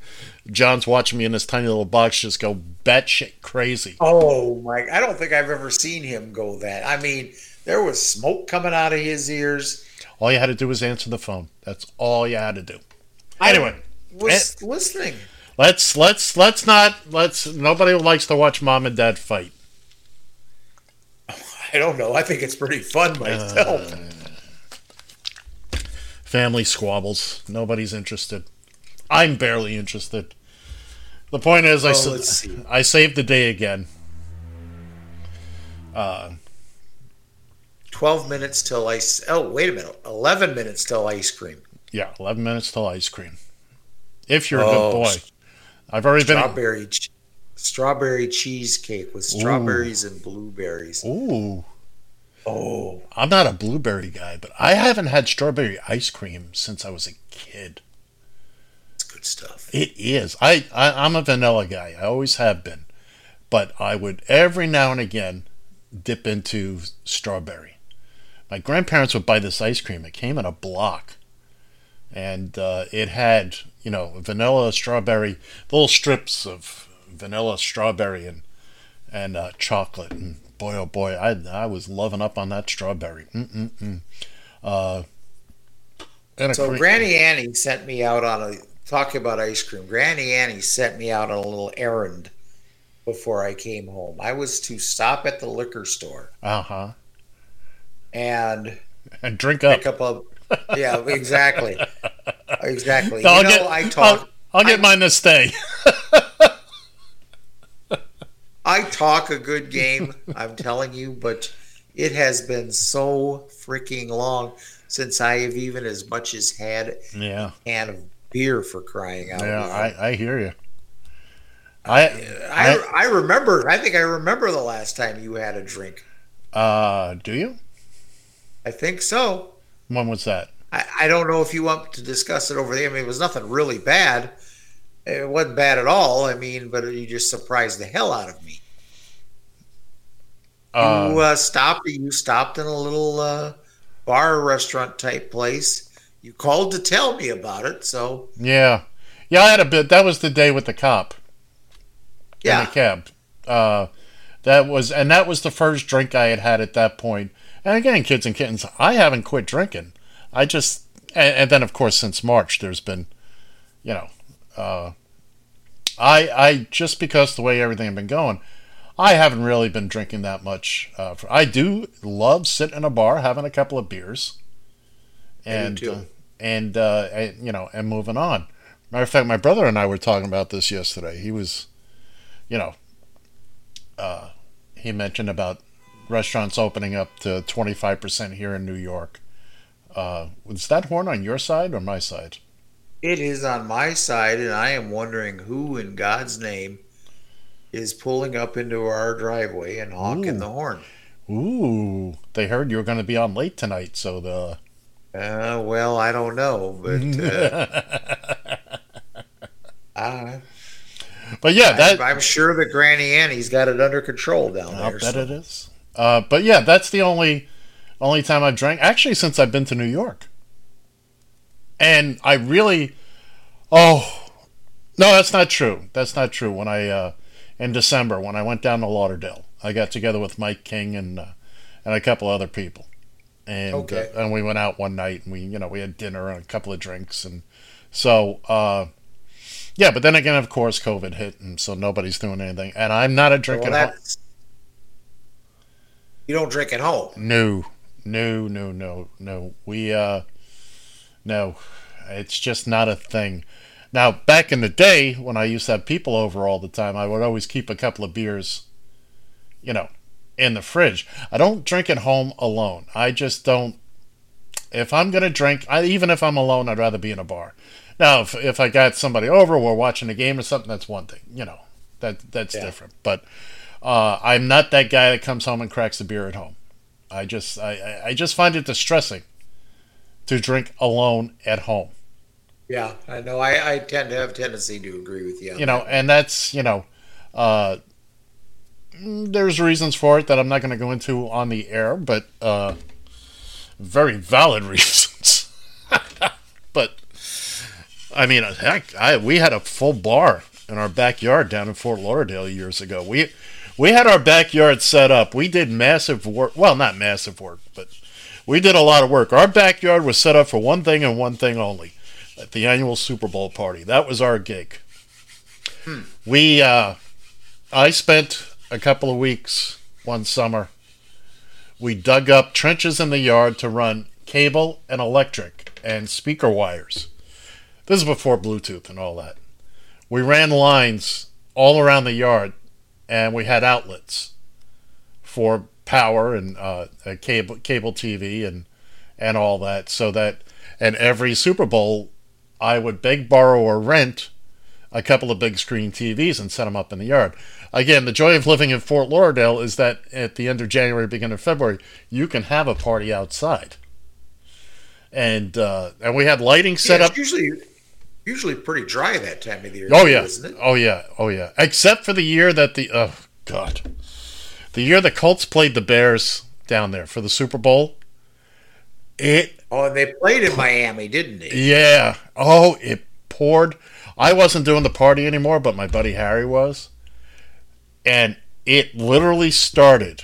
John's watching me in this tiny little box just go batshit crazy. Oh my! I don't think I've ever seen him go that. I mean, there was smoke coming out of his ears. All you had to do was answer the phone. That's all you had to do. Anyway, was listening. let's let's let's not let's nobody likes to watch mom and dad fight. I don't know. I think it's pretty fun myself. Family squabbles. Nobody's interested. I'm barely interested. The point is, I Oh, sa- see. I saved the day again. Uh, Twelve minutes till ice. Oh, wait a minute. Eleven minutes till ice cream. Yeah, 11 minutes till ice cream. If you're a Oh, good boy, I've already been. Strawberry, ch- strawberry cheesecake with strawberries and blueberries. Ooh, Oh, I'm not a blueberry guy, but I haven't had strawberry ice cream since I was a kid. it's good stuff. It is. I, I I'm a vanilla guy. I always have been, but I would every now and again dip into strawberry. My grandparents would buy this ice cream. It came in a block, and uh, it had you know vanilla, strawberry, little strips of vanilla, strawberry, and and uh, chocolate. And boy, oh boy, I I was loving up on that strawberry. Mm-mm-mm. Uh, So cre- Granny Annie sent me out on a talking about ice cream. Granny Annie sent me out on a little errand before I came home. I was to stop at the liquor store uh-huh. and And drink up. pick up a. Yeah, exactly, exactly. I'll you know, get, I I'll, talk. I'll get I- mine to stay. I talk a good game. I'm telling you, but it has been so freaking long since I have even as much as had a can of beer for crying out yeah, loud. I, I hear you. I, I, I remember. I think I remember the last time you had a drink. uh, do you? I think so. When was that? I, I don't know if you want to discuss it over there. I mean, it was nothing really bad. It wasn't bad at all. I mean, but you just surprised the hell out of me. You uh, stopped. You stopped in a little uh, bar restaurant type place. You called to tell me about it. So yeah, yeah. I had a bit. That was the day with the cop in yeah, the cab. Uh, that was, and that was the first drink I had had at that point. And again, kids and kittens, I haven't quit drinking. I just, and, and then of course since March, there's been, you know, uh, I I just because the way everything had been going, I haven't really been drinking that much. Uh, for, I do love sitting in a bar having a couple of beers, and too. uh, and, uh, and you know and moving on. Matter of fact, my brother and I were talking about this yesterday. He was, you know, uh, he mentioned about restaurants opening up to twenty five percent here in New York. Uh, was that horn on your side or my side? it is on my side, and I am wondering who in God's name is pulling up into our driveway and honking Ooh. the horn. Ooh, they heard you were going to be on late tonight, so the Uh, well, I don't know, but uh, I, but yeah, that I'm sure that Granny Annie's got it under control down I'll there. bet so- it is. Uh, but yeah, that's the only only time I've drank actually since I've been to New York. And I really oh no, that's not true. That's not true. When I uh, in December when I went down to Lauderdale, I got together with Mike King and uh, and a couple other people. And Okay. uh, and we went out one night and we you know we had dinner and a couple of drinks and so uh, yeah, but then again, of course, COVID hit, and so nobody's doing anything. And I'm not a Well, drinking. that's, you don't drink at home. No, no, no, no, no. We, uh, no, it's just not a thing. Now, back in the day when I used to have people over all the time, I would always keep a couple of beers, you know, in the fridge. I don't drink at home alone. I just don't. If I'm going to drink, I, even if I'm alone, I'd rather be in a bar. Now, if, if I got somebody over, we're watching a game or something, that's one thing, you know, that that's Yeah. different. But uh, I'm not that guy that comes home and cracks a beer at home. I just I, I- just find it distressing to drink alone at home. Yeah, I know. I, I tend to have a tendency to agree with you. You know, that. and that's you know, uh, there's reasons for it that I'm not going to go into on the air, but uh, very valid reasons. but I mean, heck, I we had a full bar in our backyard down in Fort Lauderdale years ago. We we had our backyard set up. We did massive work. Well, not massive work, but we did a lot of work. Our backyard was set up for one thing and one thing only: at the annual Super Bowl party. That was our gig. We, uh, I spent a couple of weeks one summer. We dug up trenches in the yard to run cable and electric and speaker wires. This is before Bluetooth and all that. We ran lines all around the yard, and we had outlets for power and uh, uh, cable cable TV and and all that. So that and every Super Bowl, I would beg, borrow, or rent a couple of big screen TVs and set them up in the yard. Again, the joy of living in Fort Lauderdale is that at the end of January, beginning of February, you can have a party outside. And uh, and we had lighting set Yeah, up. usually usually pretty dry that time of the year. Oh yeah, isn't it? oh yeah, oh yeah. Except for the year that the oh god, the year the Colts played the Bears down there for the Super Bowl. It Oh, and they played in Miami, didn't they? yeah. Oh, it poured. I wasn't doing the party anymore, but my buddy Harry was. And it literally started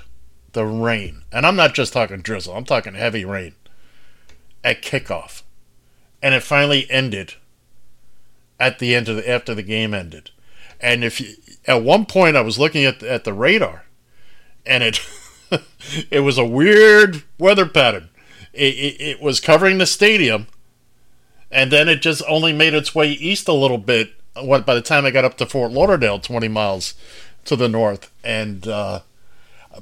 the rain. And I'm not just talking drizzle, I'm talking heavy rain at kickoff. And it finally ended at the end of the after the game ended. And if you, at one point I was looking at the, at the radar and it it was a weird weather pattern. It, it, it was covering the stadium and then it just only made its way east a little bit. What by the time I got up to Fort Lauderdale, twenty miles to the north, and uh,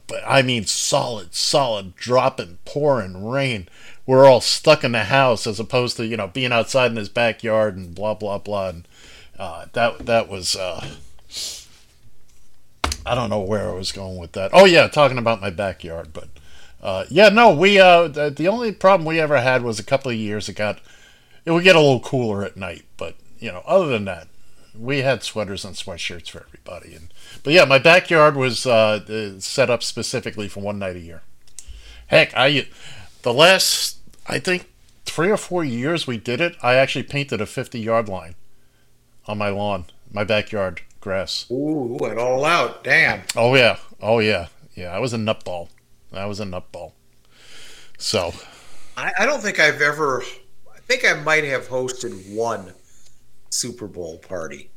but I mean solid, solid dropping, pouring rain. We're all stuck in the house as opposed to you know being outside in his backyard and blah blah blah. And uh, that that was uh, I don't know where I was going with that. Oh yeah, talking about my backyard, but uh, yeah, no, we uh, the, the only problem we ever had was a couple of years it got it would get a little cooler at night, but you know, other than that, we had sweaters and sweatshirts for everybody. And but yeah, my backyard was uh, uh, set up specifically for one night a year. Heck, I the last I think three or four years we did it. I actually painted a fifty yard line on my lawn, my backyard grass. Ooh, went all out. Damn. Oh yeah, oh yeah, yeah. I was a nutball. I was a nutball. So I, I don't think I've ever. I think I might have hosted one Super Bowl party.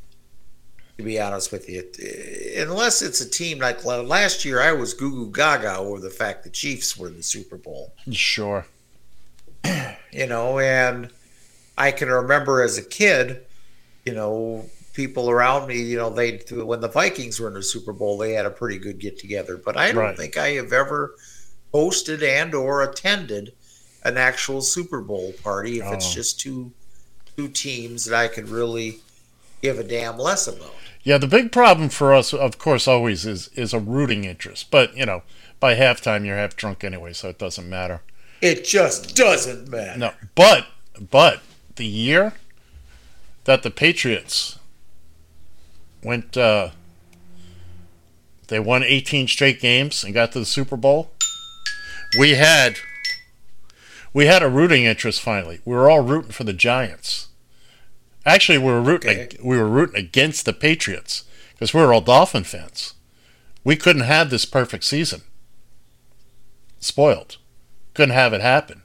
To be honest with you, unless it's a team like last year, I was goo goo gaga over the fact the Chiefs were in the Super Bowl. sure, You know, and I can remember as a kid, you know, people around me, you know, they when the Vikings were in the Super Bowl, they had a pretty good get together. But I don't Right. think I have ever hosted and or attended an actual Super Bowl party if it's Oh. just two two teams that I could really give a damn less about. yeah. The big problem for us, of course, always is is a rooting interest. But you know, by halftime you're half drunk anyway, so it doesn't matter. It just doesn't matter. No, but but the year that the Patriots went, uh, they won 18 straight games and got to the Super Bowl. We had we had a rooting interest finally. We were all rooting for the Giants. Actually, we were rooting Okay. we were rooting against the Patriots because we were all Dolphin fans. We couldn't have this perfect season. Spoiled. Couldn't have it happen.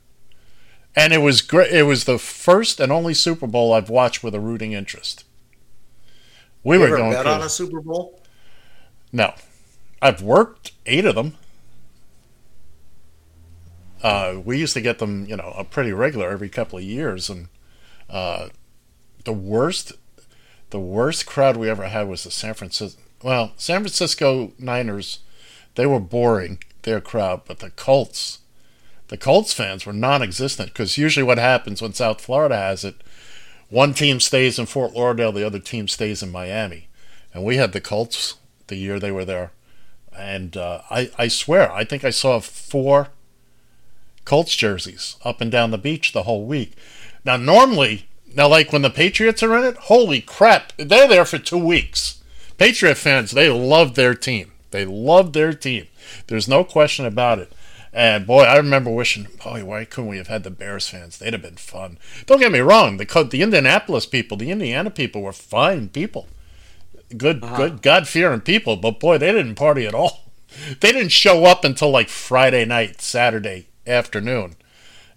And it was great. It was the first and only Super Bowl I've watched with a rooting interest. We You were going bet on a Super Bowl? No, I've worked eight of them. Uh, we used to get them, you know, a pretty regular every couple of years, and uh, the worst, the worst crowd we ever had was the San Francisco. Well, San Francisco Niners, they were boring their crowd, but the Colts, the Colts fans were non-existent because usually what happens when South Florida has it, one team stays in Fort Lauderdale, the other team stays in Miami, and we had the Colts the year they were there. And uh, I, I swear, I think I saw four Colts jerseys up and down the beach the whole week. Now, normally, now, like when the Patriots are in it, holy crap, they're there for two weeks. Patriot fans, they love their team. They love their team. There's no question about it. And boy, I remember wishing, boy, why couldn't we have had the Bears fans? They'd have been fun. Don't get me wrong, the the Indianapolis people, the Indiana people were fine people good uh-huh. good God fearing people, but boy, they didn't party at all. They didn't show up until like Friday night, Saturday afternoon,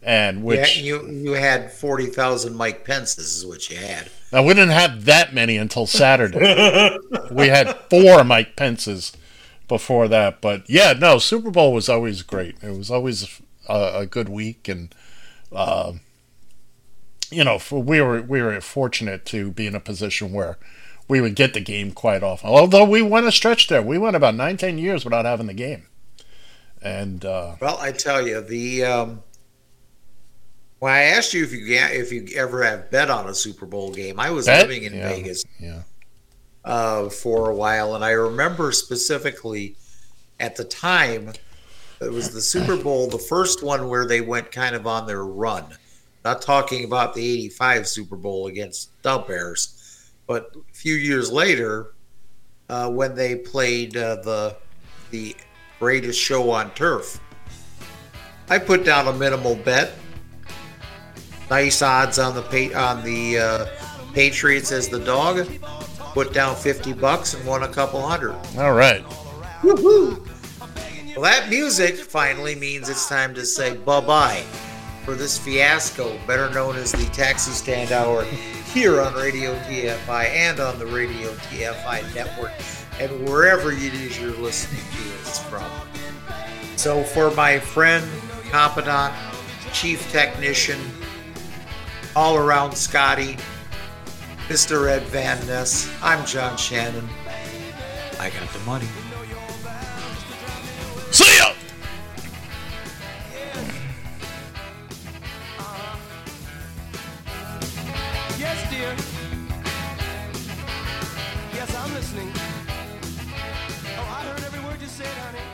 and which yeah, you you had forty thousand Mike Pences is what you had. now we didn't have that many until Saturday. we had four Mike Pences before that, but yeah, no, Super Bowl was always great. It was always a, a good week, and uh, you know, for, we were we were fortunate to be in a position where we would get the game quite often. Although we went a stretch there, we went about nine, ten years without having the game, and uh, Well, I tell you, the um, when I asked you if you if you ever have bet on a Super Bowl game, I was Bet? living in Yeah. Vegas yeah, uh, for a while, and I remember specifically at the time it was the Super Bowl, the first one where they went kind of on their run. Not talking about the '85 Super Bowl against the Bears, but a few years later, uh, when they played uh, the the greatest show on turf. I put down a minimal bet. Nice odds on the pa- on the uh, Patriots as the dog. Put down fifty bucks and won a couple hundred. all right. Woohoo! Well, that music finally means it's time to say bye bye for this fiasco, better known as the Taxi Stand Hour, here on Radio TFI and on the Radio TFI network, and wherever it is you're listening to us from. So, for my friend, confidant, chief technician, all around Scotty, Mr. Ed Van Ness, I'm John Shannon. I got the money. See ya. Yes, dear. Yes, I'm listening. Oh, I heard every word you said, honey, yeah.